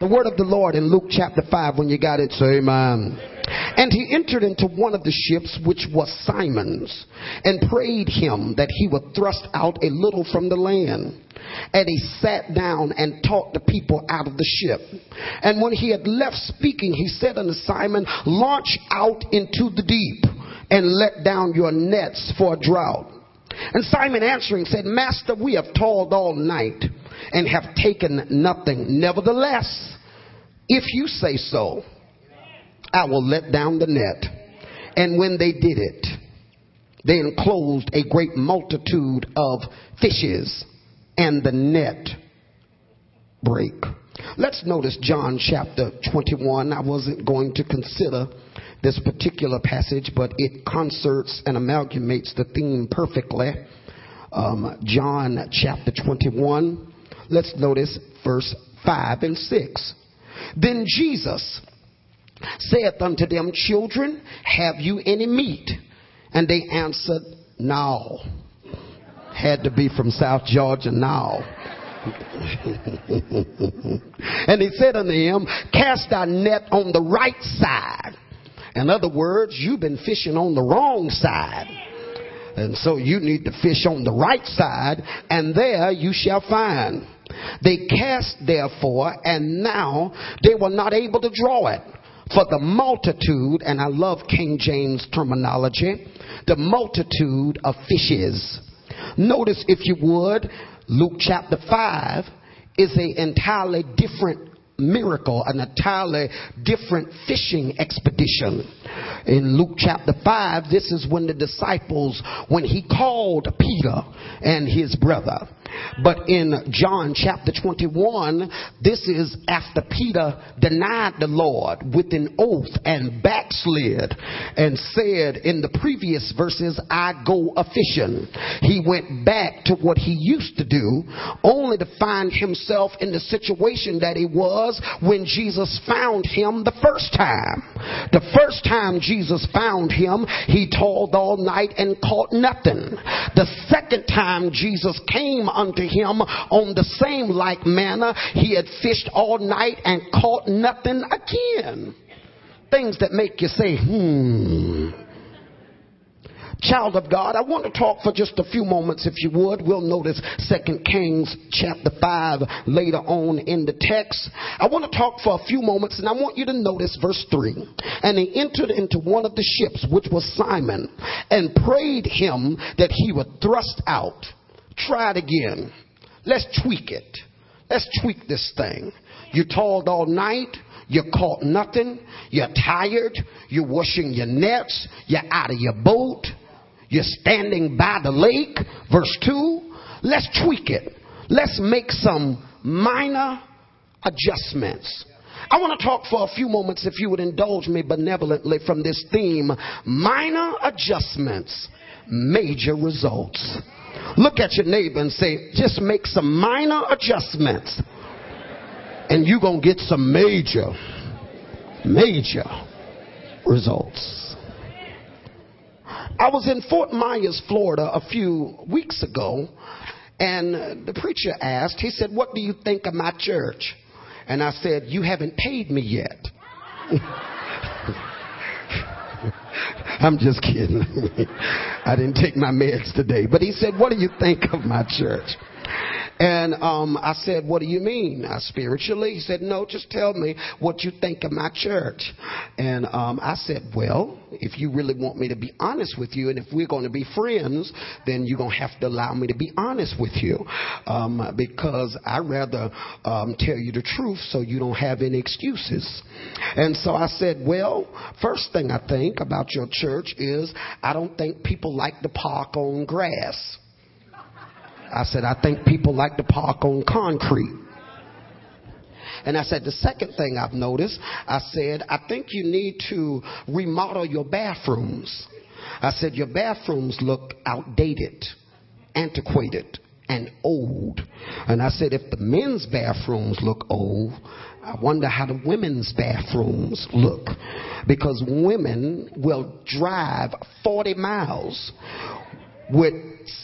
The word of the Lord in Luke chapter 5, when you got it, say amen. And he entered into one of the ships, which was Simon's, and prayed him that he would thrust out a little from the land. And he sat down and taught the people out of the ship. And when he had left speaking, he said unto Simon, Launch out into the deep and let down your nets for a drought. And Simon answering said, Master, we have toiled all night and have taken nothing. Nevertheless, if you say so, I will let down the net. And when they did it, they enclosed a great multitude of fishes, and the net break. Let's notice John chapter 21. I wasn't going to consider this particular passage, but it concerts and amalgamates the theme perfectly. Um, John chapter 21. Let's notice verse 5 and 6. Then Jesus saith unto them, Children, have you any meat? And they answered, No. Had to be from South Georgia now. and he said unto him, Cast thy net on the right side. In other words, you've been fishing on the wrong side. And so you need to fish on the right side, and there you shall find. They cast therefore, and now they were not able to draw it. For the multitude, and I love King James terminology, the multitude of fishes. Notice, if you would, Luke chapter 5 is an entirely different miracle, an entirely different fishing expedition. In Luke chapter 5, this is when the disciples, when he called Peter and his brother. But in John chapter 21, this is after Peter denied the Lord with an oath and backslid and said in the previous verses, I go a fishing. He went back to what he used to do only to find himself in the situation that he was when Jesus found him the first time. The first time Jesus found him, he toiled all night and caught nothing. The second time Jesus came unto him on the same like manner. He had fished all night and caught nothing again. Things that make you say, hmm. Child of God, I want to talk for just a few moments, if you would. We'll notice Second Kings chapter 5 later on in the text. I want to talk for a few moments, and I want you to notice verse 3. And he entered into one of the ships, which was Simon, and prayed him that he would thrust out. Try it again. Let's tweak it. Let's tweak this thing. You toiled all night. You caught nothing. You're tired. You're washing your nets. You're out of your boat. You're standing by the lake. Verse 2. Let's tweak it. Let's make some minor adjustments. I want to talk for a few moments, if you would indulge me benevolently, from this theme minor adjustments, major results. Look at your neighbor and say, just make some minor adjustments, and you're going to get some major, major results. I was in Fort Myers, Florida a few weeks ago, and the preacher asked, he said, What do you think of my church? And I said, You haven't paid me yet. I'm just kidding. I didn't take my meds today. But he said, What do you think of my church? And um, I said, What do you mean? Uh, spiritually? He said, No, just tell me what you think of my church. And um, I said, Well, if you really want me to be honest with you, and if we're going to be friends, then you're going to have to allow me to be honest with you. Um, because I'd rather um, tell you the truth so you don't have any excuses. And so I said, Well, first thing I think about your church is I don't think people like to park on grass. I said, I think people like to park on concrete. And I said, the second thing I've noticed, I said, I think you need to remodel your bathrooms. I said, your bathrooms look outdated, antiquated, and old. And I said, if the men's bathrooms look old, I wonder how the women's bathrooms look. Because women will drive 40 miles with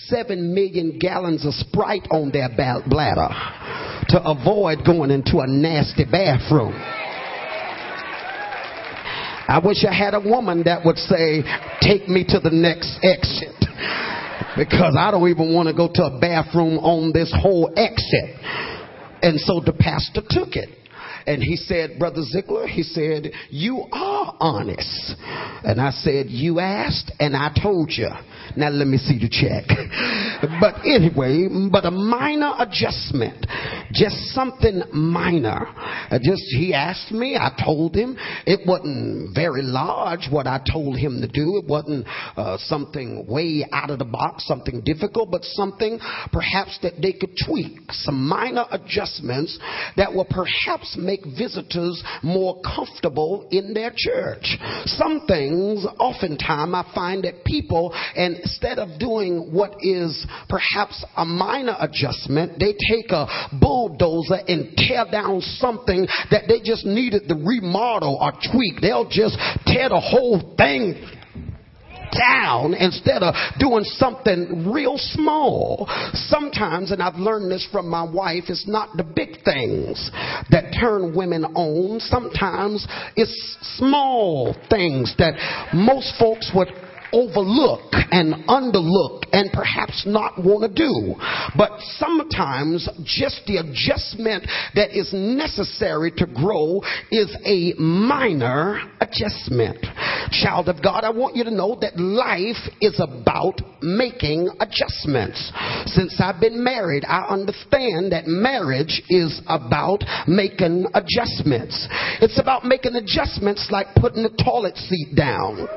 seven million gallons of Sprite on their bladder to avoid going into a nasty bathroom. I wish I had a woman that would say, take me to the next exit. Because I don't even want to go to a bathroom on this whole exit. And so the pastor took it. And he said, Brother Zeigler, he said, you are honest. And I said, you asked and I told you. Now let me see the check. but anyway, but a minor adjustment, just something minor. Uh, just he asked me, I told him. It wasn't very large what I told him to do. It wasn't uh, something way out of the box, something difficult, but something perhaps that they could tweak. Some minor adjustments that will perhaps make visitors more comfortable in their church. Some things, oftentimes, I find that people, instead of doing what is perhaps a minor adjustment, they take a bulldozer and tear down something that they just needed to remodel or tweak. They'll just tear the whole thing down instead of doing something real small. Sometimes, and I've learned this from my wife, it's not the big things that turn women on. Sometimes it's small things that most folks would overlook and underlook and perhaps not want to do. But sometimes just the adjustment that is necessary to grow is a minor adjustment. Child of God, I want you to know that life is about making adjustments. Since I've been married, I understand that marriage is about making adjustments. It's about making adjustments like putting the toilet seat down.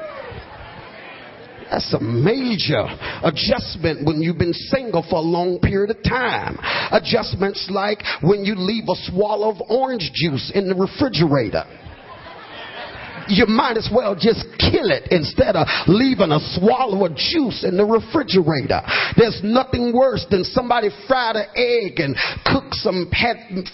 That's a major adjustment when you've been single for a long period of time. Adjustments like when you leave a swallow of orange juice in the refrigerator you might as well just kill it instead of leaving a swallow of juice in the refrigerator. There's nothing worse than somebody fried an egg and cooked some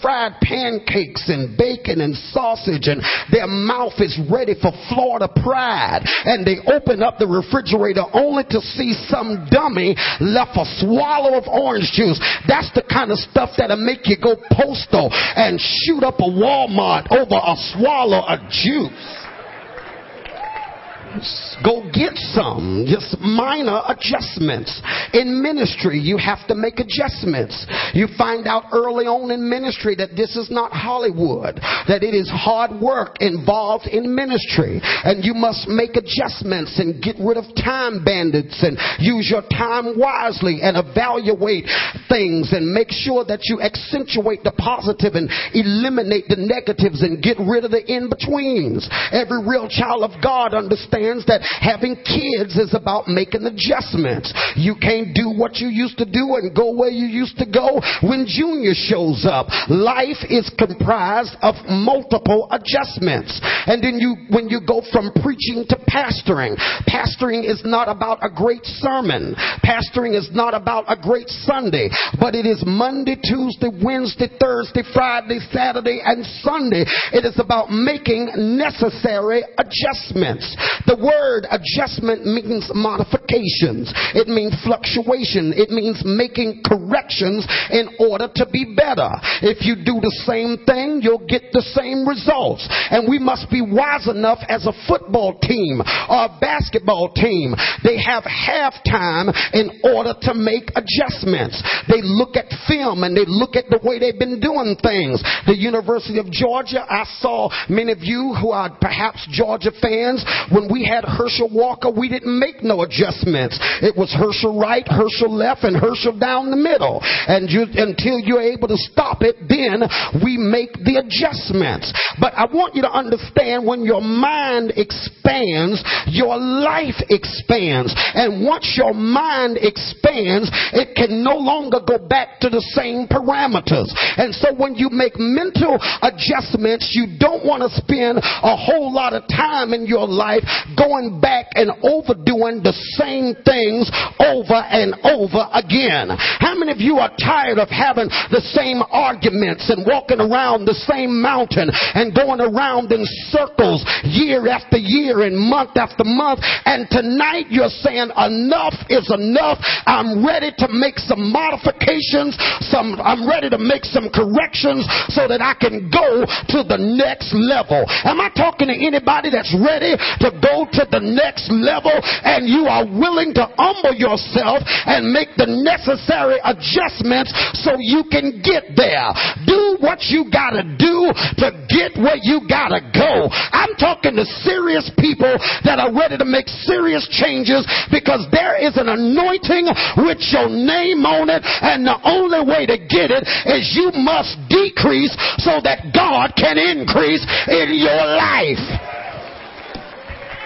fried pancakes and bacon and sausage and their mouth is ready for Florida pride and they open up the refrigerator only to see some dummy left a swallow of orange juice. That's the kind of stuff that'll make you go postal and shoot up a Walmart over a swallow of juice. Go get some. Just minor adjustments. In ministry, you have to make adjustments. You find out early on in ministry that this is not Hollywood, that it is hard work involved in ministry. And you must make adjustments and get rid of time bandits and use your time wisely and evaluate things and make sure that you accentuate the positive and eliminate the negatives and get rid of the in betweens. Every real child of God understands that having kids is about making adjustments. You can't do what you used to do and go where you used to go when junior shows up. Life is comprised of multiple adjustments. And then you, when you go from preaching to pastoring, pastoring is not about a great sermon. Pastoring is not about a great Sunday, but it is Monday, Tuesday, Wednesday, Thursday, Friday, Saturday, and Sunday. It is about making necessary adjustments. The the word adjustment means modifications. It means fluctuation. It means making corrections in order to be better. If you do the same thing, you'll get the same results. And we must be wise enough as a football team or a basketball team. They have halftime in order to make adjustments. They look at film and they look at the way they've been doing things. The University of Georgia, I saw many of you who are perhaps Georgia fans when we had Herschel Walker, we didn't make no adjustments. It was Herschel right, Herschel left, and Herschel down the middle. And you, until you're able to stop it, then we make the adjustments. But I want you to understand when your mind expands, your life expands. And once your mind expands, it can no longer go back to the same parameters. And so when you make mental adjustments, you don't want to spend a whole lot of time in your life going back and overdoing the same things over and over again. How many of you are tired of having the same arguments and walking around the same mountain and going around in circles year after year and month after month? And tonight you're saying enough is enough. I'm ready to make some modifications. Some, I'm ready to make some corrections so that I can go to the next level. Am I talking to anybody that's ready to go to the next level and you are willing to humble yourself and make the necessary adjustments so you can get there? Do what you gotta do to get where you gotta go. I'm talking to serious people that are ready to make serious changes because there is an anointing with your name on it and the only way to get it is you must decrease so that God can increase in your life.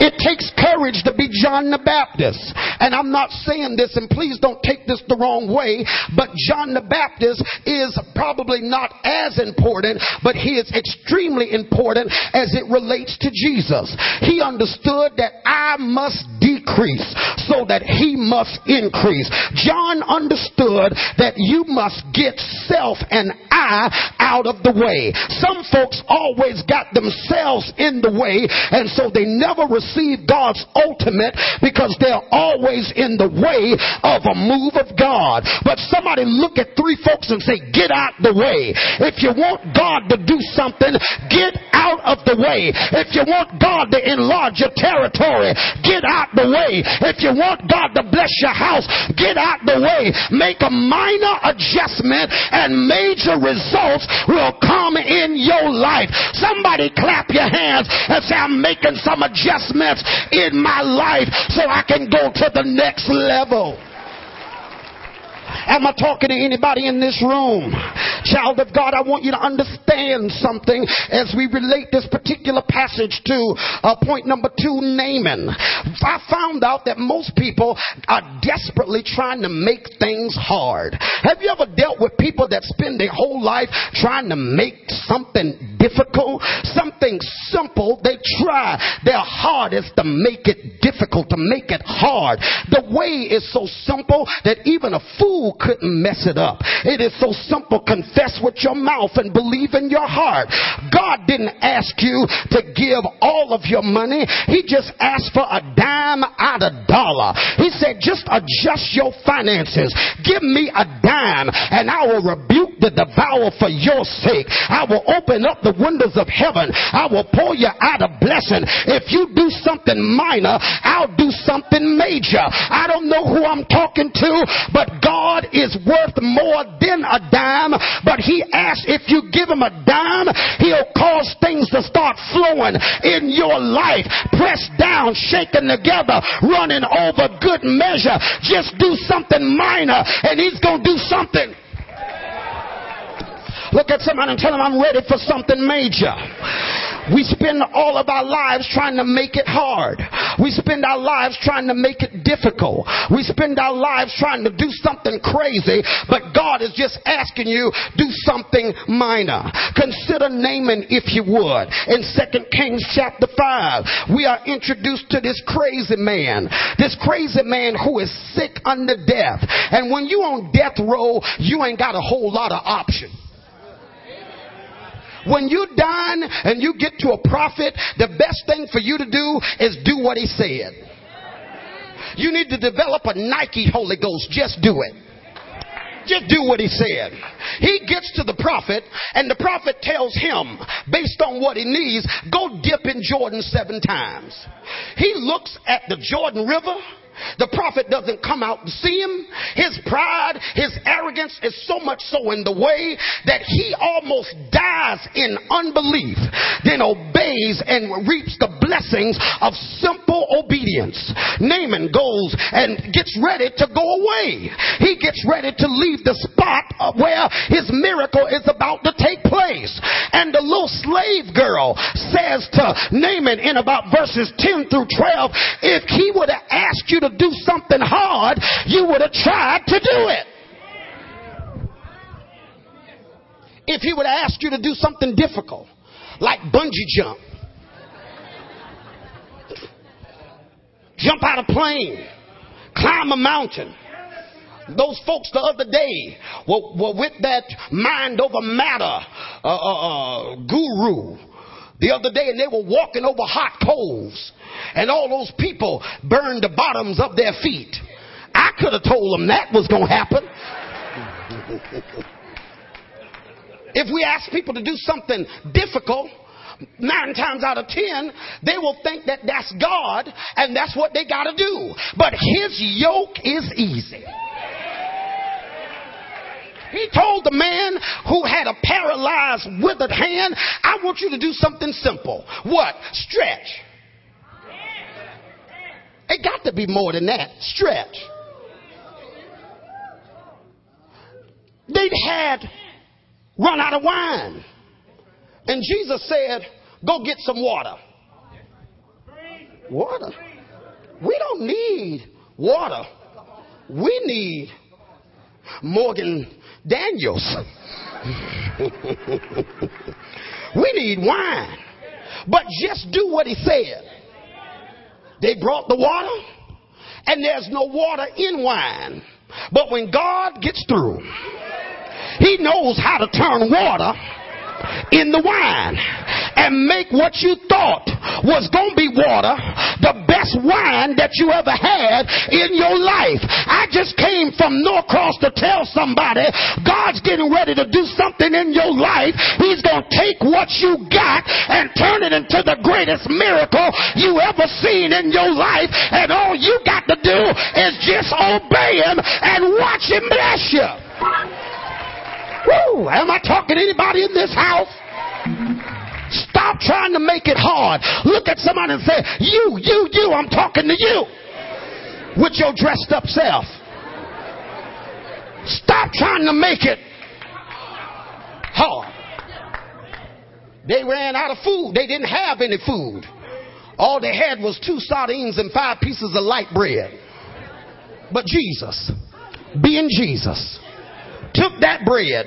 It takes courage to be John the Baptist. And I'm not saying this, and please don't take this the wrong way, but John the Baptist is probably not as important, but he is extremely important as it relates to Jesus. He understood that I must decrease so that he must increase. John understood that you must get self and I out of the way. Some folks always got themselves in the way, and so they never received receive God's ultimate because they're always in the way of a move of God. But somebody look at three folks and say, get out the way. If you want God to do something, get out of the way. If you want God to enlarge your territory, get out the way. If you want God to bless your house, get out the way. Make a minor adjustment and major results will come in your life. Somebody clap your hands and say, I'm making some adjustments in my life so I can go to the next level. Am I talking to anybody in this room? Child of God, I want you to understand something as we relate this particular passage to uh, point number two, Naaman. I found out that most people are desperately trying to make things hard. Have you ever dealt with people that spend their whole life trying to make something difficult, something simple? They try their hardest to make it difficult, to make it hard. The way is so simple that even a fool fool couldn't mess it up. It is so simple. Confess with your mouth and believe in your heart. God didn't ask you to give all of your money. He just asked for a dime out of dollar. He said, just adjust your finances. Give me a dime and I will rebuke the devourer for your sake. I will open up the windows of heaven. I will pour you out a blessing. If you do something minor, I'll do something major. I don't know who I'm talking to, but God is worth more than a dime, but he asks if you give him a dime, he'll cause things to start flowing in your life. Pressed down, shaken together, running over good measure. Just do something minor and he's going to do something. Look at somebody and tell them I'm ready for something major. We spend all of our lives trying to make it hard. We spend our lives trying to make it difficult. We spend our lives trying to do something crazy, but God is just asking you do something minor. Consider Naaman if you would. In 2 Kings chapter 5, we are introduced to this crazy man. This crazy man who is sick unto death. And when you on death row, you ain't got a whole lot of options. When you dine and you get to a prophet, the best thing for you to do is do what he said. You need to develop a Nike Holy Ghost. Just do it. Just do what he said. He gets to the prophet, and the prophet tells him, based on what he needs, go dip in Jordan seven times. He looks at the Jordan River the prophet doesn't come out to see him. His pride, his arrogance is so much so in the way that he almost dies in unbelief, then obeys and reaps the blessings of simple obedience. Naaman goes and gets ready to go away. He gets ready to leave the spot where his miracle is about to take place. And the little slave girl says to Naaman in about verses 10 through 12, if he would have asked you to do something hard, you would have tried to do it. If he would have asked you to do something difficult, like bungee jump, jump out of plane, climb a mountain. Those folks the other day were, were with that mind over matter uh, uh, uh, guru the other day and they were walking over hot coals and all those people burned the bottoms of their feet. I could have told them that was going to happen. if we ask people to do something difficult, nine times out of ten, they will think that that's God and that's what they got to do. But his yoke is easy. He told the man who had a paralyzed, withered hand, I want you to do something simple. What? Stretch. It got to be more than that. Stretch. They'd had run out of wine. And Jesus said, Go get some water. Water? We don't need water. We need Morgan Daniels. we need wine. But just do what he said. They brought the water, and there's no water in wine. But when God gets through, he knows how to turn water in the wine and make what you thought was going to be water the best wine that you ever had in your life. I just came from Norcross to tell somebody God's getting ready to do something in your life. He's going to take what you got and turn it into the greatest miracle you ever seen in your life. And all you got to do is just obey him and watch him bless you. Woo! Am I talking to anybody in this house? Stop trying to make it hard. Look at somebody and say, You, you, you, I'm talking to you with your dressed up self. Stop trying to make it hard. They ran out of food. They didn't have any food. All they had was two sardines and five pieces of light bread. But Jesus, being Jesus, took that bread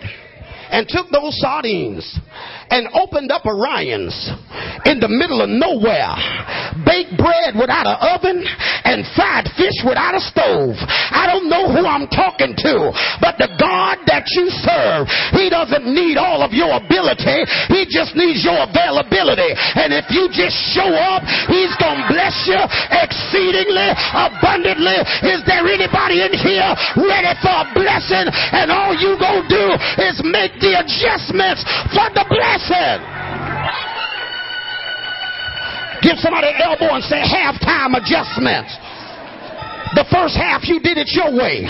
and took those sardines and opened up Orion's in the middle of nowhere, baked bread without an oven and fried fish without a stove. I don't know who I'm talking to, but the God that you serve, He doesn't need all of your ability. He just needs your availability. And if you just show up, He's going to bless you exceedingly abundantly. Is there anybody in here ready for a blessing? And all you going to do is make the adjustments for the blessing. Give somebody an elbow and say halftime adjustments. The first half you did it your way.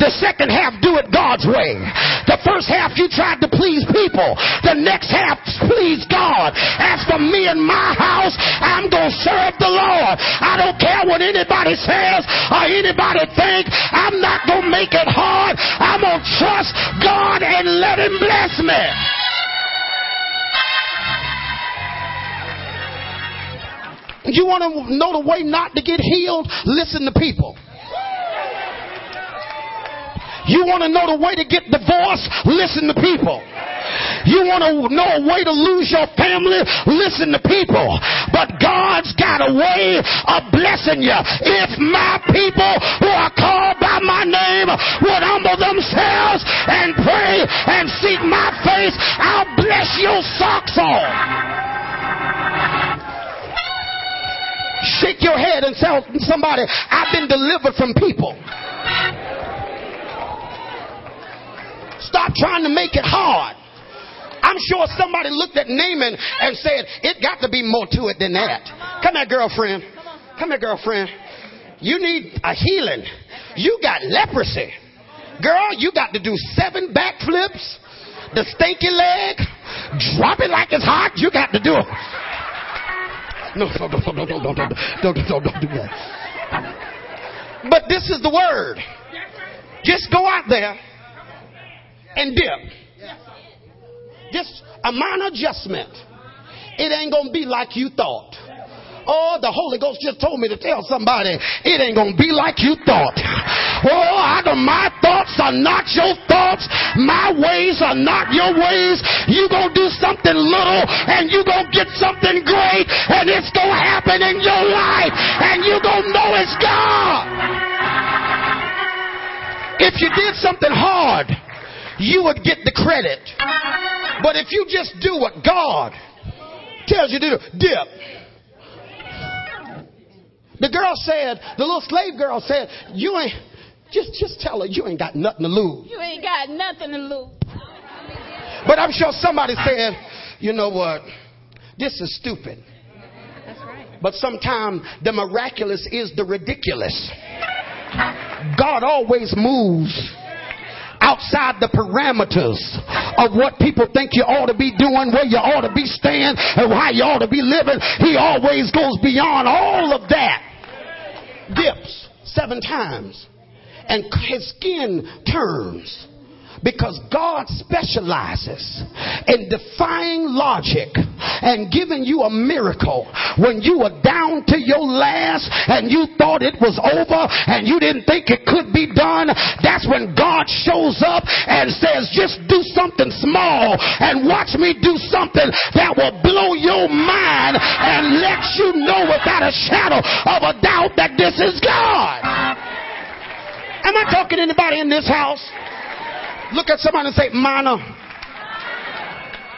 The second half do it God's way. The first half you tried to please people. The next half please God. As for me and my house, I'm going to serve the Lord. I don't care what anybody says or anybody think. I'm not going to make it hard. I'm going to trust God and let him bless me. You want to know the way not to get healed? Listen to people. You want to know the way to get divorced? Listen to people. You want to know a way to lose your family? Listen to people. But God's got a way of blessing you. If my people who are called by my name would humble themselves and pray and seek my face, I'll bless your socks off. Shake your head and tell somebody, I've been delivered from people. Stop trying to make it hard. I'm sure somebody looked at Naaman and said, It got to be more to it than that. Come here, girlfriend. Come here, girlfriend. You need a healing. You got leprosy. Girl, you got to do seven backflips, the stinky leg, drop it like it's hot. You got to do it. No, no, no, no, no, no, no, no, no, don't do that. But this is the word. Just go out there and dip. Just a minor adjustment. It ain't gonna be like you thought. Oh, the Holy Ghost just told me to tell somebody it ain't gonna be like you thought. Oh, I my thoughts are not your thoughts. My ways are not your ways. You gonna do something little and you gonna get something great and it's gonna happen in your life and you gonna know it's God. If you did something hard, you would get the credit. But if you just do what God tells you to do, dip. The girl said, the little slave girl said, you ain't, just, just tell her you ain't got nothing to lose. You ain't got nothing to lose. But I'm sure somebody said, you know what? This is stupid. That's right. But sometimes the miraculous is the ridiculous. God always moves outside the parameters of what people think you ought to be doing, where you ought to be staying, and how you ought to be living. He always goes beyond all of that. Dips seven times, and his skin turns because God specializes in defying logic and giving you a miracle when you were down to your last and you thought it was over and you didn't think it could be done. That's when God shows up and says, just do something small and watch me do something that will blow your mind and let you know without a shadow of a doubt that this is God. Am I talking to anybody in this house? Look at someone and say, minor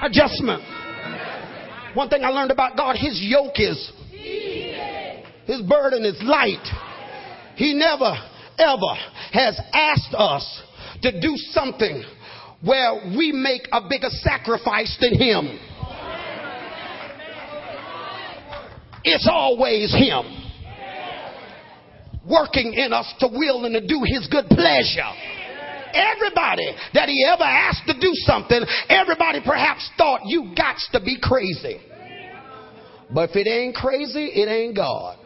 adjustment. One thing I learned about God, His yoke is, His burden is light. He never, ever has asked us to do something where we make a bigger sacrifice than Him. It's always Him working in us to will and to do His good pleasure. Everybody that He ever asked to do something, everybody perhaps thought you got to be crazy. But if it ain't crazy, it ain't God.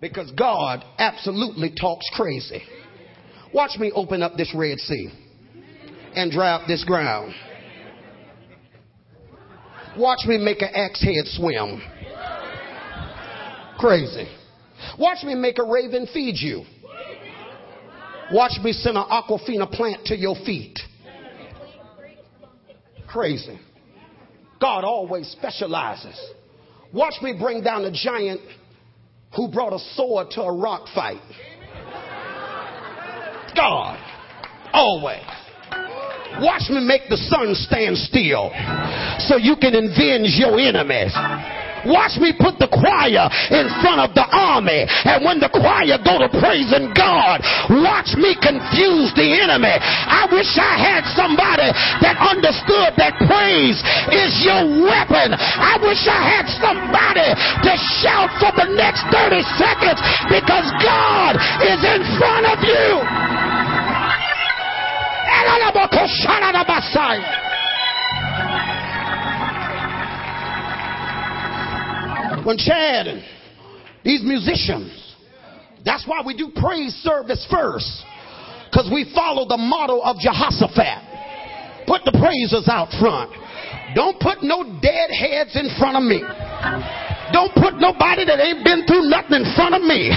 Because God absolutely talks crazy. Watch me open up this Red Sea and dry up this ground. Watch me make an axe head swim. Crazy. Watch me make a raven feed you. Watch me send an aquafina plant to your feet. Crazy. God always specializes. Watch me bring down a giant who brought a sword to a rock fight. God. Always. Watch me make the sun stand still so you can avenge your enemies. Watch me put the choir in front of the army. And when the choir go to praising God, watch me confuse the enemy. I wish I had somebody that understood that praise is your weapon. I wish I had somebody to shout for the next 30 seconds because God is in front of you. When Chad and these musicians, that's why we do praise service first. Because we follow the model of Jehoshaphat. Put the praises out front. Don't put no dead heads in front of me. Don't put nobody that ain't been through nothing in front of me.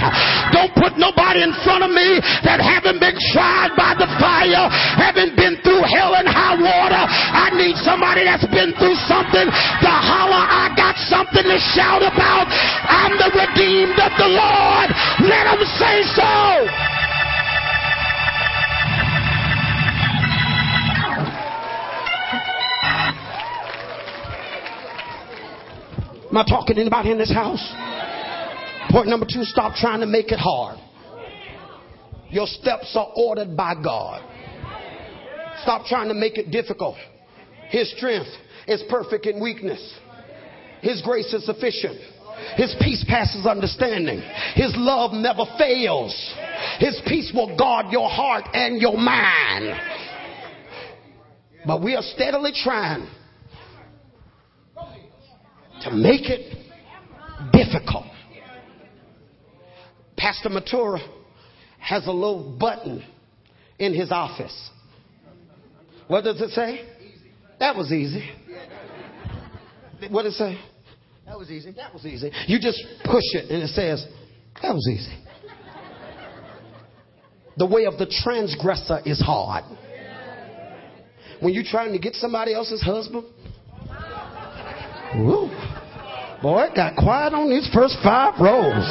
Don't put nobody in front of me that haven't been tried by the fire, haven't been through hell and high water. I need somebody that's been through something to holler, I got something to shout about. I'm the redeemed of the Lord. Let them say so. Am I talking to anybody in this house? Point number two stop trying to make it hard. Your steps are ordered by God. Stop trying to make it difficult. His strength is perfect in weakness, His grace is sufficient. His peace passes understanding. His love never fails. His peace will guard your heart and your mind. But we are steadily trying to make it difficult. Pastor Matura has a little button in his office. What does it say? That was easy. What does it say? That was easy. That was easy. You just push it and it says, that was easy. The way of the transgressor is hard. When you're trying to get somebody else's husband, woo, Boy, it got quiet on these first five rows.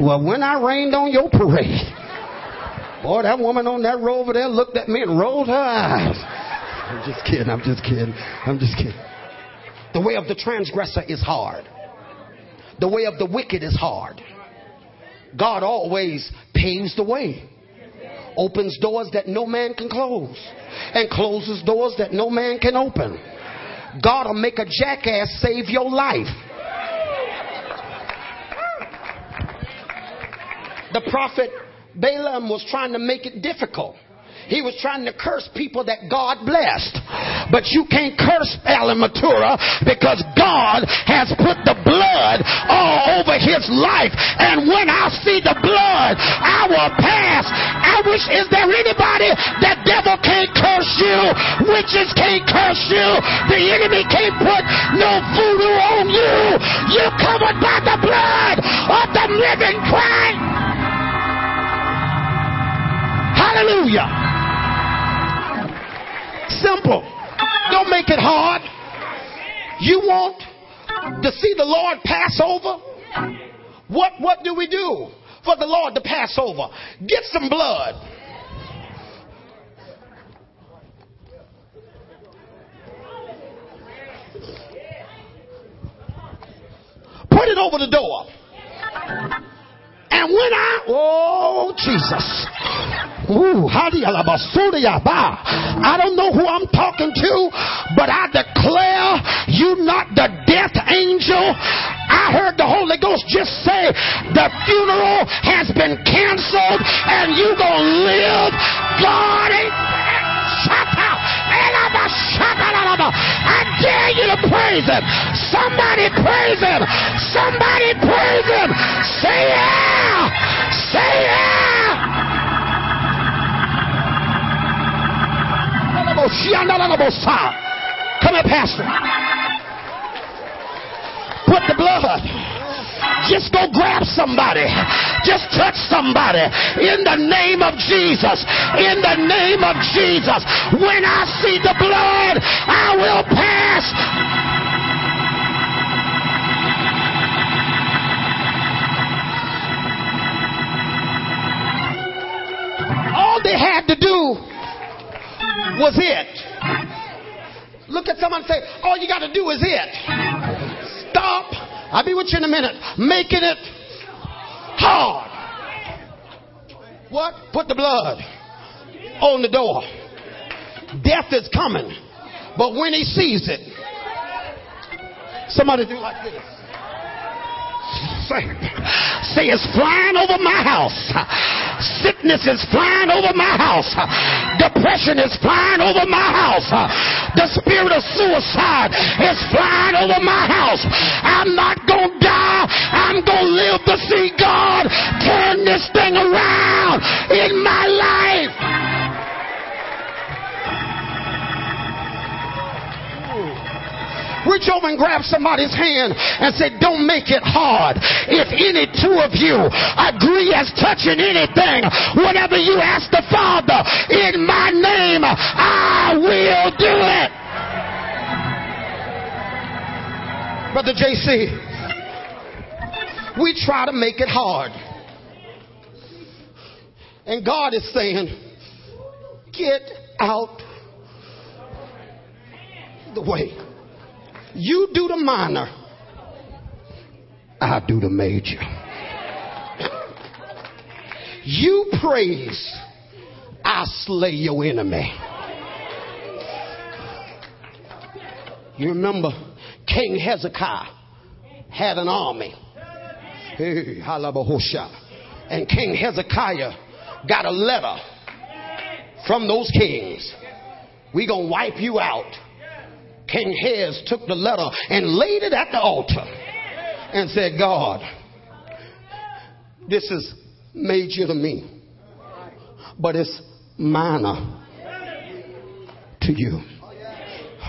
Well, when I rained on your parade, boy, that woman on that row over there looked at me and rolled her eyes. I'm just kidding. I'm just kidding. I'm just kidding. The way of the transgressor is hard. The way of the wicked is hard. God always paves the way, opens doors that no man can close, and closes doors that no man can open. God will make a jackass save your life. The prophet Balaam was trying to make it difficult. He was trying to curse people that God blessed. But you can't curse Alan Matura because God has put the blood all over his life. And when I see the blood, I will pass. I wish, is there anybody that devil can't curse you? Witches can't curse you. The enemy can't put no voodoo on you. You're covered by the blood of the living Christ. Hallelujah. Simple. Don't make it hard. You want to see the Lord pass over? What, what do we do for the Lord to pass over? Get some blood. Put it over the door. And when I, oh Jesus, I don't know who I'm talking to, but I declare you not the death angel. I heard the Holy Ghost just say the funeral has been canceled and you gonna live. God ain't shut out. I dare you to praise him. Somebody praise him. Somebody praise him. Say yeah. Say yeah. Come here, Pastor. Put the blood. Just go grab somebody. Just touch somebody. In the name of Jesus. In the name of Jesus. When I see the blood, I will pass. All they had to do was it. Look at someone say, all you got to do is it. Stop I'll be with you in a minute. Making it hard. What? Put the blood on the door. Death is coming. But when he sees it, somebody do like this. Say, it's flying over my house. Sickness is flying over my house. Depression is flying over my house. The spirit of suicide is flying over my house. I'm not going to die. I'm going to live to see God turn this thing around in my life. Reach over and grab somebody's hand and say, Don't make it hard. If any two of you agree as touching anything, whatever you ask the Father in my name, I will do it. Brother JC, we try to make it hard. And God is saying, Get out the way. You do the minor, I do the major. You praise, I slay your enemy. You remember King Hezekiah had an army. Hey, and King Hezekiah got a letter from those kings. We gonna wipe you out. King Hez took the letter and laid it at the altar and said, God, this is major to me, but it's minor to you.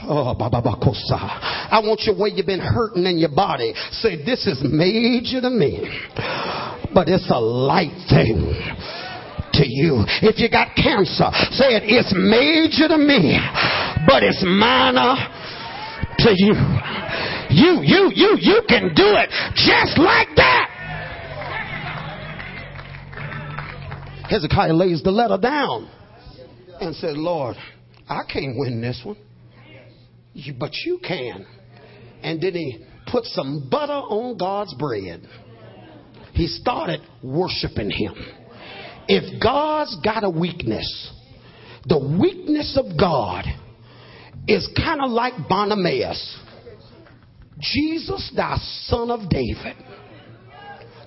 Oh, I want you where you've been hurting in your body. Say, this is major to me, but it's a light thing to you. If you got cancer, say it, it's major to me, but it's minor to you. You, you, you, you can do it just like that. Hezekiah lays the letter down and said, Lord, I can't win this one, but you can. And then he put some butter on God's bread. He started worshiping him. If God's got a weakness, the weakness of God is kind of like Bartimaeus. Jesus, thou son of David.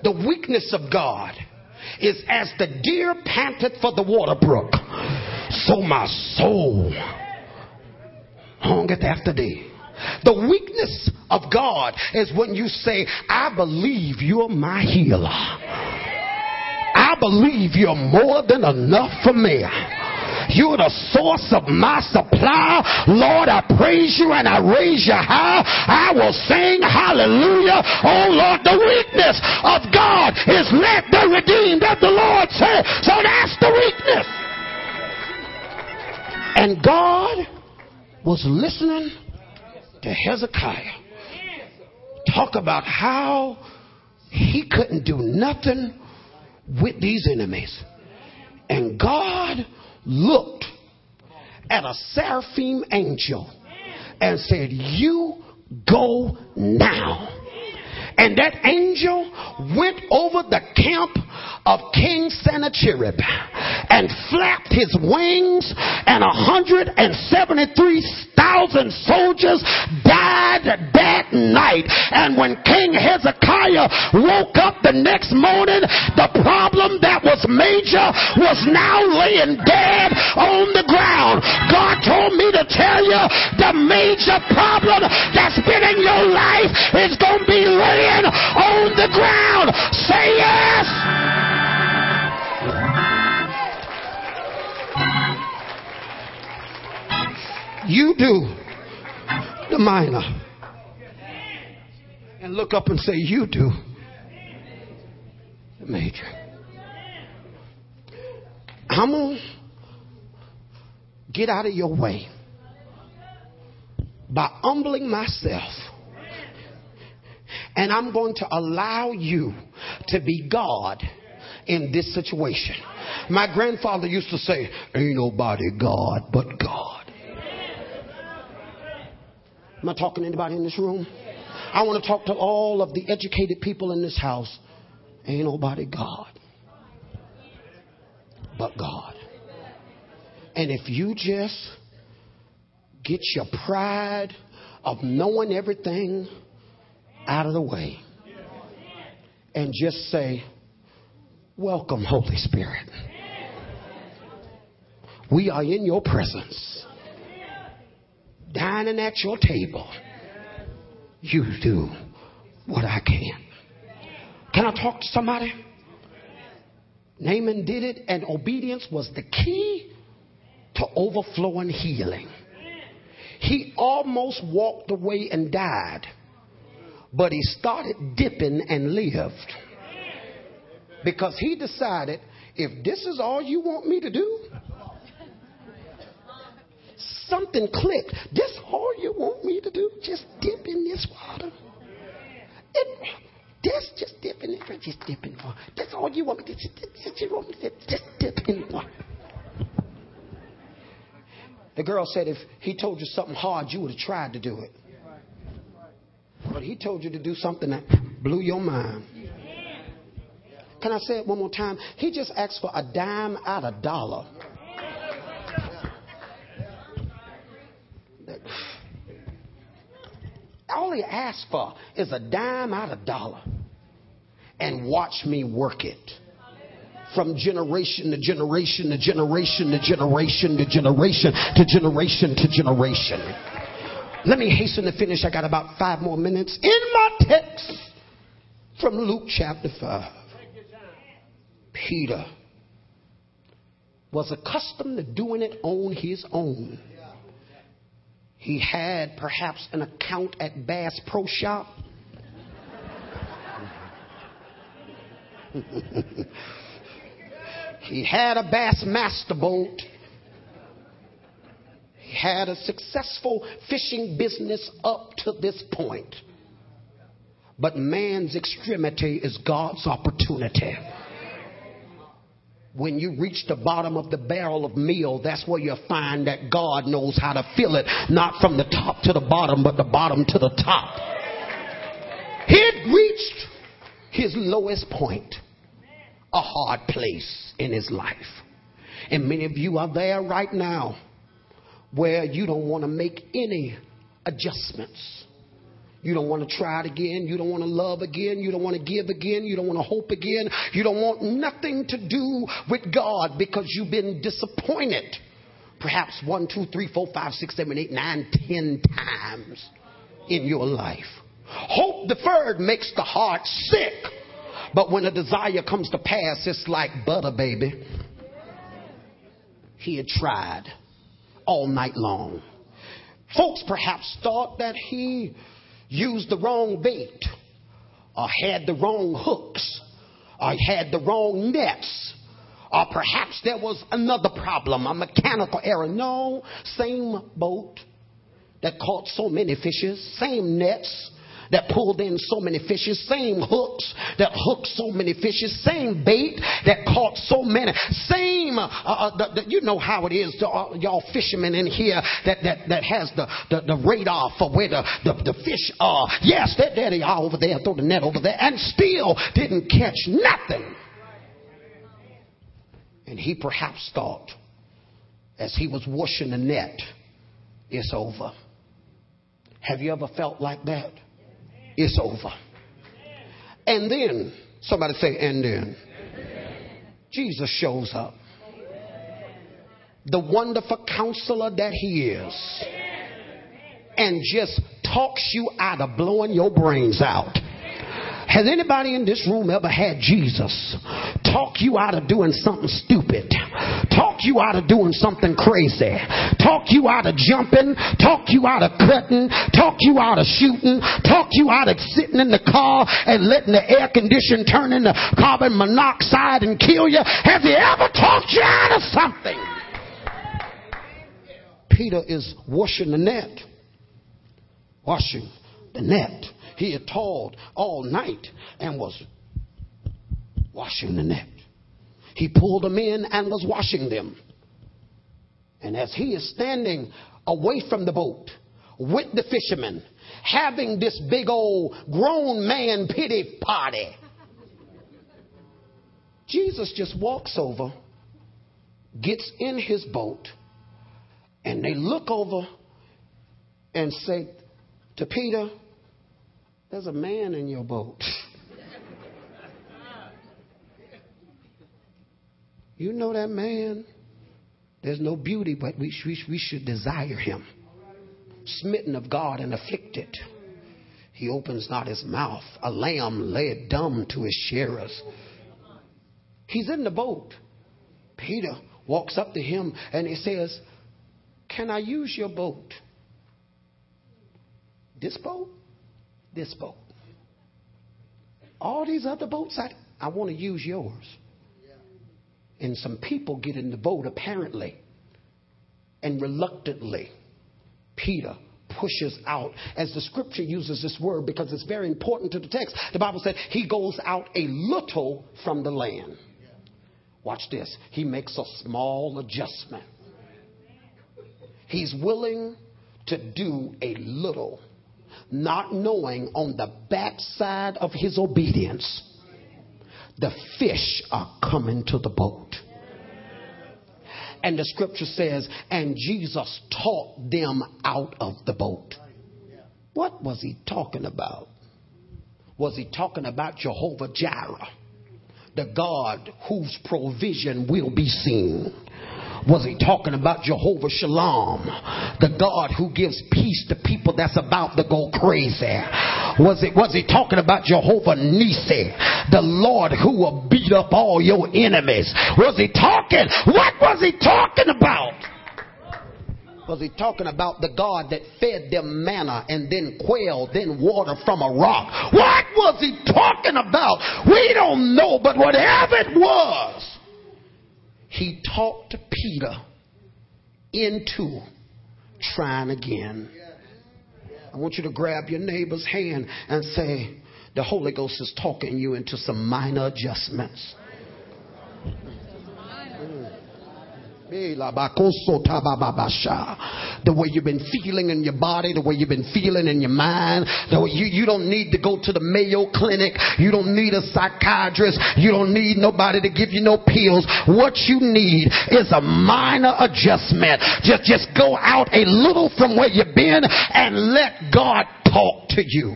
The weakness of God is as the deer panted for the water brook, so my soul longeth after thee. The weakness of God is when you say, I believe you're my healer. I believe you're more than enough for me. You're the source of my supply. Lord, I praise you and I raise you high. I will sing hallelujah. Oh Lord, the weakness of God is let the redeemed of the Lord say. So that's the weakness. And God was listening to Hezekiah talk about how he couldn't do nothing with these enemies. And God looked at a seraphim angel and said, You go now. And that angel went over the camp of King Sennacherib and flapped his wings, and 173,000 soldiers died that night. And when King Hezekiah woke up the next morning, the problem that was major was now laying dead on the ground. God told me to tell you the major problem that's been in your life is going to be laying on the ground. Say yes. You do the minor. And look up and say, You do major. I'm going to get out of your way by humbling myself and I'm going to allow you to be God in this situation. My grandfather used to say, Ain't nobody God but God. Am I talking to anybody in this room? I want to talk to all of the educated people in this house. Ain't nobody God but God. And if you just get your pride of knowing everything out of the way and just say, Welcome, Holy Spirit. We are in your presence, dining at your table. You do what I can. Can I talk to somebody? Naaman did it, and obedience was the key to overflowing healing. He almost walked away and died but he started dipping and lived. Because he decided, if this is all you want me to do, something clicked. This all you want me to do? Just dip in this water. It, this just dip in it. Just dip in water. That's all you want me to do. Just, just, just dip in water. The girl said, if he told you something hard, you would have tried to do it. But he told you to do something that blew your mind. Can I say it one more time? He just asked for a dime out of dollar. All he asked for is a dime out of dollar. And watch me work it from generation to generation to generation to generation to generation to generation to generation. Let me hasten to finish. I got about five more minutes. In my text from Luke chapter 5, Peter was accustomed to doing it on his own. He had perhaps an account at Bass Pro Shop. he had a Bass Master boat He had a successful fishing business up to this point. But man's extremity is God's opportunity. When you reach the bottom of the barrel of meal, that's where you find that God knows how to fill it, not from the top to the bottom, but the bottom to the top. He'd reached his lowest point, a hard place in his life. And many of you are there right now where you don't want to make any adjustments. You don't want to try it again. You don't want to love again. You don't want to give again. You don't want to hope again. You don't want nothing to do with God because you've been disappointed. Perhaps one, two, three, four, five, six, seven, eight, nine, ten times in your life. Hope deferred makes the heart sick. But when a desire comes to pass, it's like butter, baby. He had tried all night long. Folks perhaps thought that he used the wrong bait or had the wrong hooks or had the wrong nets or perhaps there was another problem, a mechanical error. No, same boat that caught so many fishes, same nets, that pulled in so many fishes, same hooks that hooked so many fishes, same bait that caught so many, same, uh, uh, the, the, you know how it is to uh, y'all fishermen in here that, that, that has the, the, the radar for where the, the, the fish are. Yes, there they are over there, throw the net over there, and still didn't catch nothing. And he perhaps thought, as he was washing the net, it's over. Have you ever felt like that? It's over. And then, somebody say, and then, Jesus shows up. The wonderful counselor that he is. And just talks you out of blowing your brains out. Has anybody in this room ever had Jesus talk you out of doing something stupid? Talk you out of doing something crazy? Talk you out of jumping? Talk you out of cutting? Talk you out of shooting? Talk you out of sitting in the car and letting the air condition turn into carbon monoxide and kill you? Has he ever talked you out of something? Peter is washing the net. Washing the net. He had toiled all night and was washing the net. He pulled them in and was washing them. And as he is standing away from the boat with the fishermen, having this big old grown man pity party, Jesus just walks over, gets in his boat, and they look over and say to Peter, There's a man in your boat. You know that man? There's no beauty, but we, we, we should desire him. Smitten of God and afflicted. He opens not his mouth. A lamb led dumb to his shearers. He's in the boat. Peter walks up to him and he says, Can I use your boat? This boat? This boat. All these other boats, I, I want to use yours. And some people get in the boat, apparently. And reluctantly, Peter pushes out, as the scripture uses this word because it's very important to the text. The Bible said he goes out a little from the land. Watch this. He makes a small adjustment. He's willing to do a little, not knowing on the backside of his obedience the fish are coming to the boat. And the scripture says, and Jesus taught them out of the boat. What was he talking about? Was he talking about Jehovah Jireh, the God whose provision will be seen? Was he talking about Jehovah Shalom, the God who gives peace to people that's about to go crazy? Was it was he talking about Jehovah Nisi, the Lord who will beat up all your enemies? Was he talking? What was he talking about? Was he talking about the God that fed them manna and then quail, then water from a rock? What was he talking about? We don't know, but whatever it was, he talked Peter into trying again. I want you to grab your neighbor's hand and say, The Holy Ghost is talking you into some minor adjustments. The way you've been feeling in your body, the way you've been feeling in your mind, the you, you don't need to go to the Mayo Clinic. You don't need a psychiatrist. You don't need nobody to give you no pills. What you need is a minor adjustment. Just, just go out a little from where you've been and let God talk to you.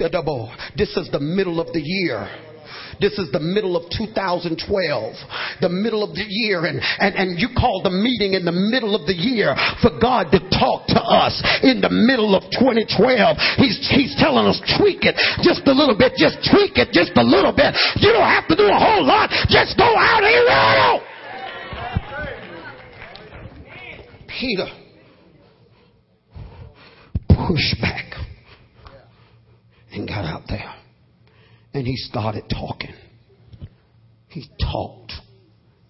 The double. This is the middle of the year. This is the middle of 2012, the middle of the year, and, and, and you call the meeting in the middle of the year for God to talk to us in the middle of 2012. He's, he's telling us tweak it just a little bit, just tweak it just a little bit. You don't have to do a whole lot, just go out a little. Peter pushed back and got out there. And he started talking. He talked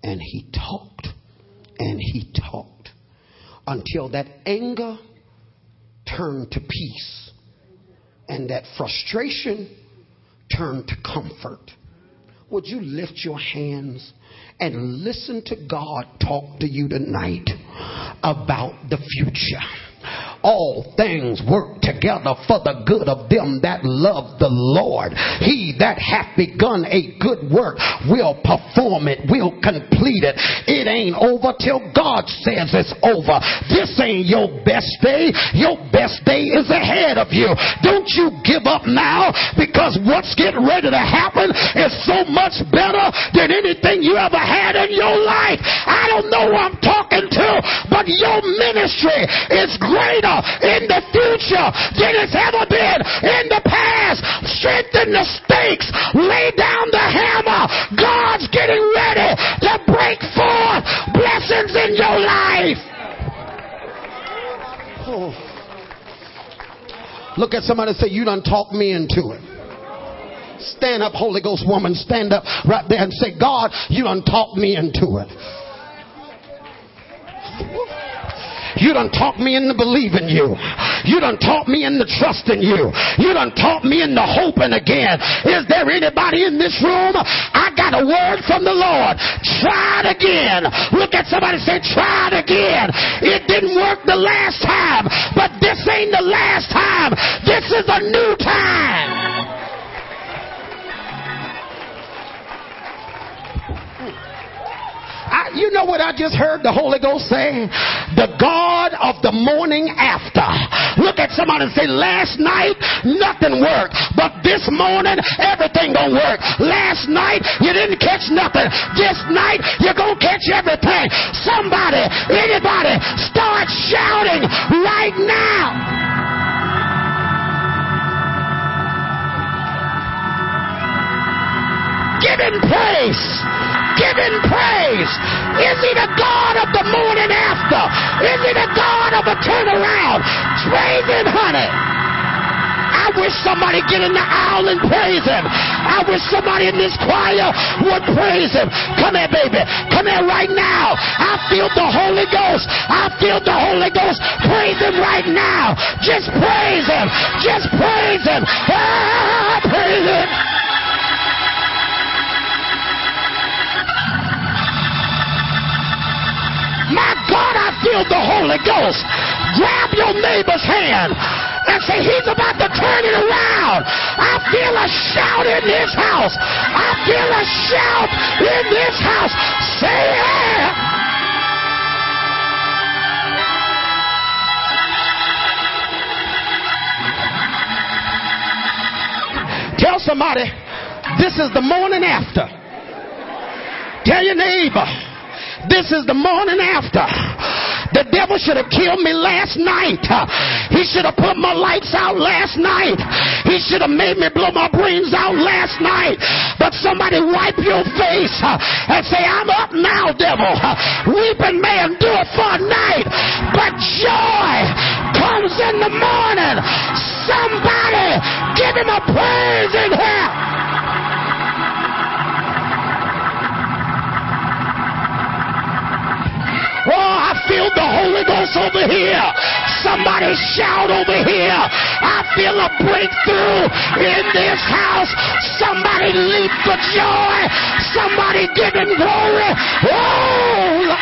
and he talked and he talked until that anger turned to peace and that frustration turned to comfort. Would you lift your hands and listen to God talk to you tonight about the future? All things work together for the good of them that love the Lord. He that hath begun a good work will perform it, will complete it. It ain't over till God says it's over. This ain't your best day. Your best day is ahead of you. Don't you give up now because what's getting ready to happen is so much better than anything you ever had in your life. I don't know who I'm talking to, but your ministry is greater in the future than it's ever been in the past. Strengthen the stakes. Lay down the hammer. God's getting ready to break forth blessings in your life. Oh. Look at somebody say, You done talked me into it. Stand up, Holy Ghost woman. Stand up right there and say, God, you done talked me into it. You done talked me into believing you. You done taught me into trusting you. You done taught me into hoping again. Is there anybody in this room? I got a word from the Lord. Try it again. Look at somebody say, try it again. It didn't work the last time, but this ain't the last time. This is a new time. I, you know what I just heard the Holy Ghost say? The God of the morning after. Look at somebody and say, last night, nothing worked. But this morning, everything gonna work. Last night, you didn't catch nothing. This night, you're gonna catch everything. Somebody, anybody, start shouting right now. Give him praise. Give him praise. Is he the God of the morning after? Is he the God of a turnaround? Praise him, honey. I wish somebody get in the aisle and praise him. I wish somebody in this choir would praise him. Come here, baby. Come here right now. I feel the Holy Ghost. I feel the Holy Ghost. Praise him right now. Just praise him. Just praise him. Ah, praise him. Feel the Holy Ghost. Grab your neighbor's hand and say, He's about to turn it around. I feel a shout in this house. I feel a shout in this house. Say yeah. Tell somebody, this is the morning after. Tell your neighbor, this is the morning after. The devil should have killed me last night. He should have put my lights out last night. He should have made me blow my brains out last night. But somebody wipe your face and say, I'm up now, devil. Weeping may endure for a night, but joy comes in the morning. Somebody give him a praise in here. Oh, I feel the Holy Ghost over here. Somebody shout over here. I feel a breakthrough in this house. Somebody leap for joy. Somebody give him glory. Oh!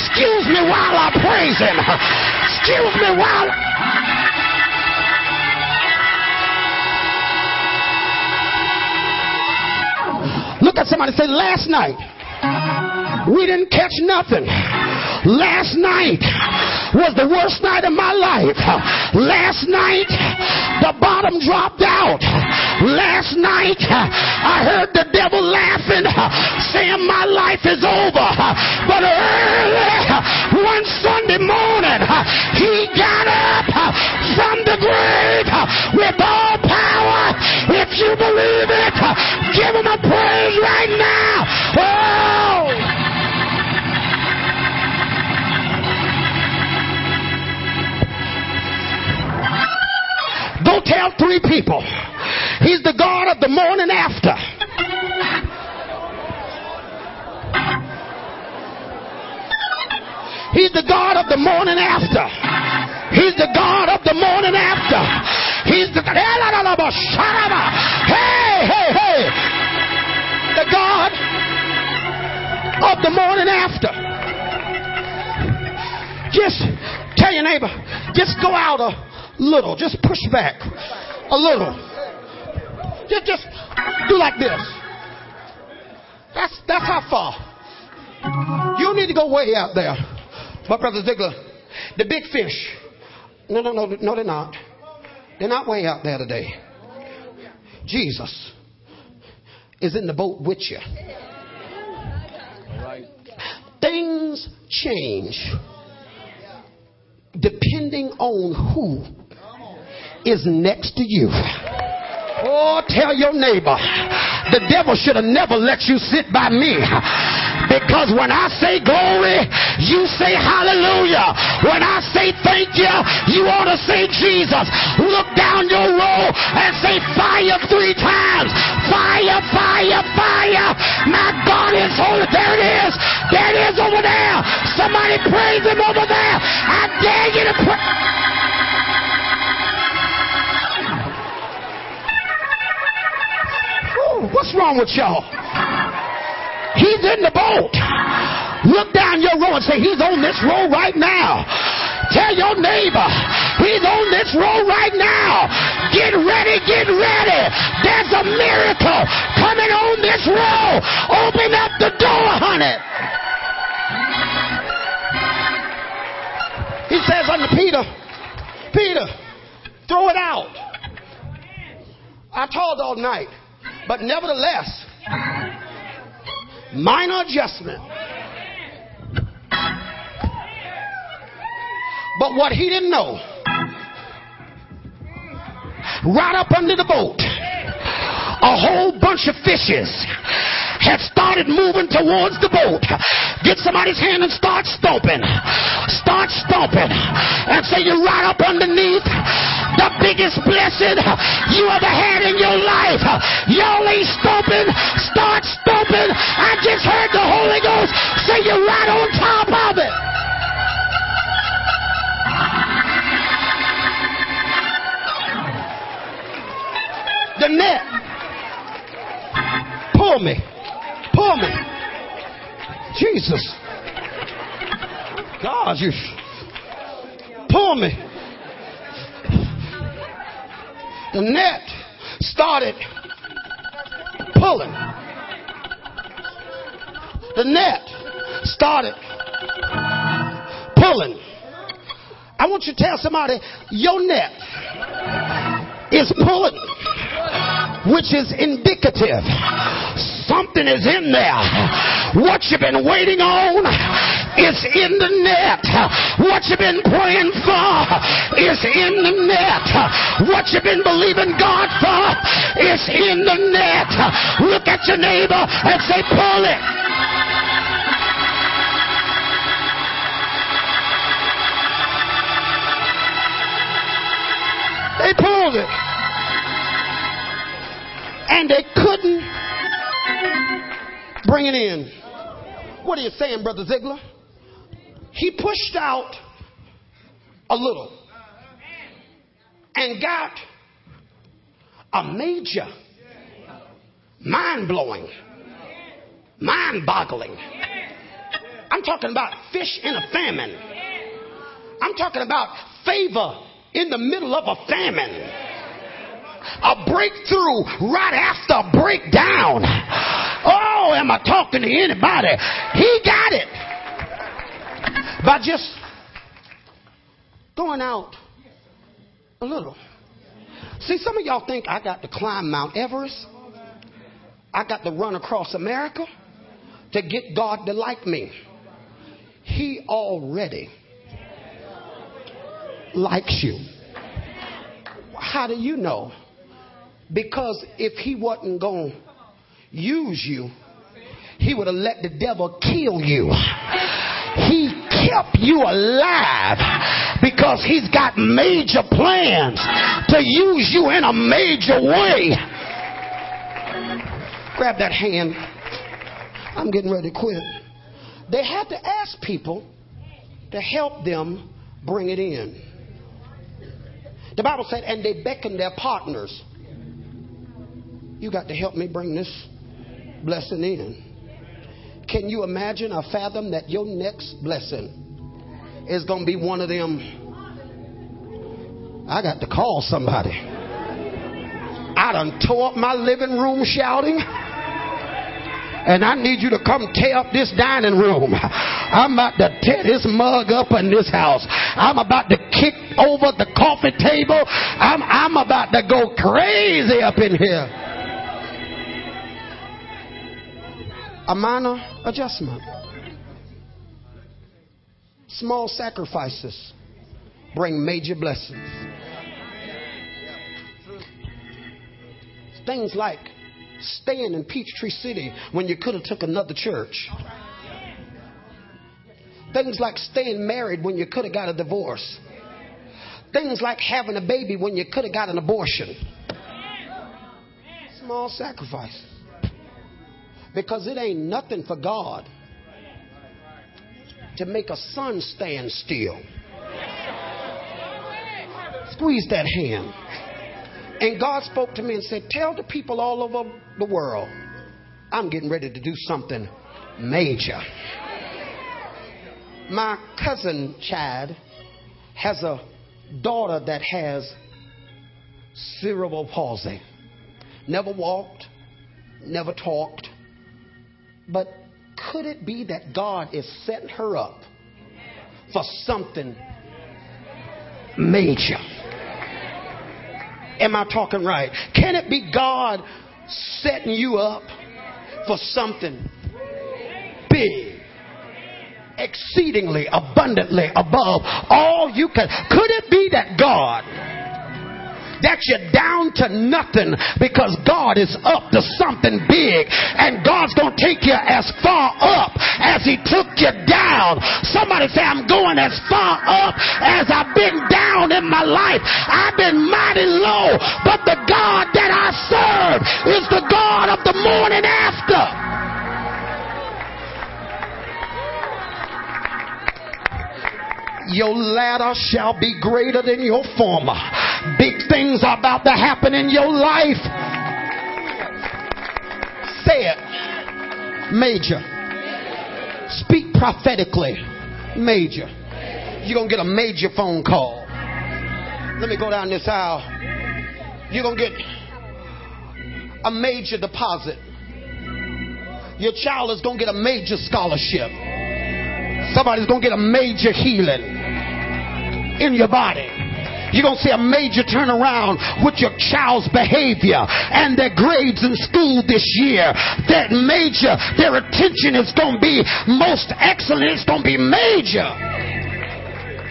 Excuse me while I praise him. Excuse me while. Look at somebody say, last night we didn't catch nothing. Last night was the worst night of my life. Last night the bottom dropped out. Last night I heard the devil laughing, saying my life is over. But early one Sunday morning he got up from the grave with all. If you believe it, give him a praise right now. Oh! Go tell three people. He's the God of the morning after. He's the God of the morning after. He's the God of the morning after. He's the hey, hey, hey. The God of the morning after. Just tell your neighbor, just go out a little. Just push back a little. Just, just do like this. That's, that's how far. You need to go way out there. But Brother Zeigler, the big fish. No, no, no, no, they're not. They're not way out there today. Jesus is in the boat with you. Things change depending on who is next to you. Oh, tell your neighbor, the devil should have never let you sit by me. Because when I say glory, you say hallelujah. When I say thank you, you ought to say Jesus. Look down your row and say fire three times. Fire, fire, fire. My God is holy. There it is. There it is over there. Somebody praise him over there. I dare you to pray. What's wrong with y'all? He's in the boat. Look down your row and say, He's on this row right now. Tell your neighbor, He's on this row right now. Get ready, get ready. There's a miracle coming on this row. Open up the door, honey. He says unto Peter, Peter, throw it out. I told all night. But nevertheless, minor adjustment. But what he didn't know, right up under the boat, a whole bunch of fishes had started moving towards the boat. Get somebody's hand and start stomping. Start stomping. And say you're right up underneath the biggest blessing you ever had in your life. Y'all ain't stomping. Start stomping. I just heard the Holy Ghost say you're right on top of it. The net. Pull me. Pull me. Jesus. God, you pull me. The net started pulling. The net started pulling. I want you to tell somebody your net is pulling, which is indicative Something is in there. What you've been waiting on is in the net. What you've been praying for is in the net. What you've been believing God for is in the net. Look at your neighbor and say, pull it. They pulled it. And they couldn't Bring it in. What are you saying, Brother Zeigler? he pushed out a little and got a major, mind blowing, mind boggling. I'm talking about fish in a famine. I'm talking about favor in the middle of a famine. A breakthrough right after a breakdown. Oh, am I talking to anybody? He got it by just going out a little. See, some of y'all think I got to climb Mount Everest. I got to run across America to get God to like me. He already likes you. How do you know? Because if he wasn't going to use you, he would have let the devil kill you. He kept you alive because he's got major plans to use you in a major way. Grab that hand. I'm getting ready to quit. They had to ask people to help them bring it in. The Bible said, and they beckoned their partners. You got to help me bring this blessing in. Can you imagine or fathom that your next blessing is going to be one of them? I got to call somebody. I done tore up my living room shouting. And I need you to come tear up this dining room. I'm about to tear this mug up in this house. I'm about to kick over the coffee table. I'm, I'm about to go crazy up in here. A minor adjustment. Small sacrifices bring major blessings. Things like staying in Peachtree City when you could have took another church. Things like staying married when you could have got a divorce. Things like having a baby when you could have got an abortion. Small sacrifices. Because it ain't nothing for God to make a sun stand still. Squeeze that hand. And God spoke to me and said, Tell the people all over the world, I'm getting ready to do something major. My cousin Chad has a daughter that has cerebral palsy. Never walked, never talked. But could it be that God is setting her up for something major? Am I talking right? Can it be God setting you up for something big? Exceedingly abundantly above all you can. Could it be that God that you're down to nothing because God is up to something big and God's going to take you as far up as He took you down. Somebody say, I'm going as far up as I've been down in my life. I've been mighty low, but the God that I serve is the God of the morning after. Your latter shall be greater than your former. Big things are about to happen in your life. Say it. Major. Speak prophetically. Major. You're going to get a major phone call. Let me go down this aisle. You're going to get a major deposit. Your child is going to get a major scholarship. Somebody's going to get a major healing in your body. You're going to see a major turnaround with your child's behavior and their grades in school this year. That major, their attention is going to be most excellent. It's going to be major.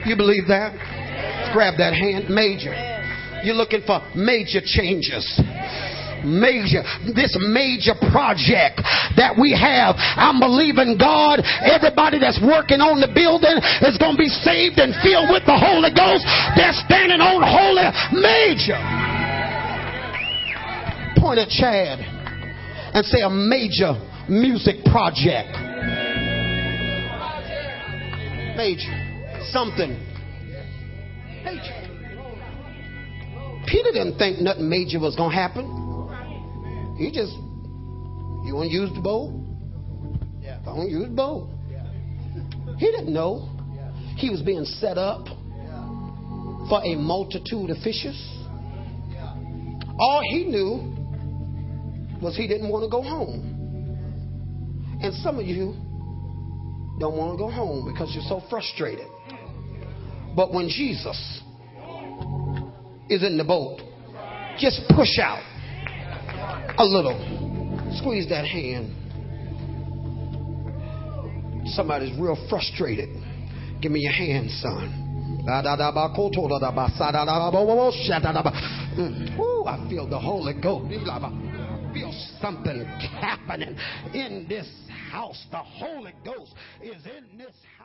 You believe that? Grab that hand. Major. You're looking for major changes major, this major project that we have. I'm believing God, everybody that's working on the building is going to be saved and filled with the Holy Ghost. They're standing on holy major. Point at Chad and say a major music project. Major. Something. Major. Peter didn't think nothing major was going to happen. He just, you want to use the boat? Yeah. I want to use the boat. He didn't know Yeah. he was being set up for a multitude of fishes. Yeah. All he knew was he didn't want to go home. And some of you don't want to go home because you're so frustrated. But when Jesus is in the boat, just push out a little. Squeeze that hand. Somebody's real frustrated. Give me your hand, son. Ooh, I feel the Holy Ghost. I feel something happening in this house. The Holy Ghost is in this house.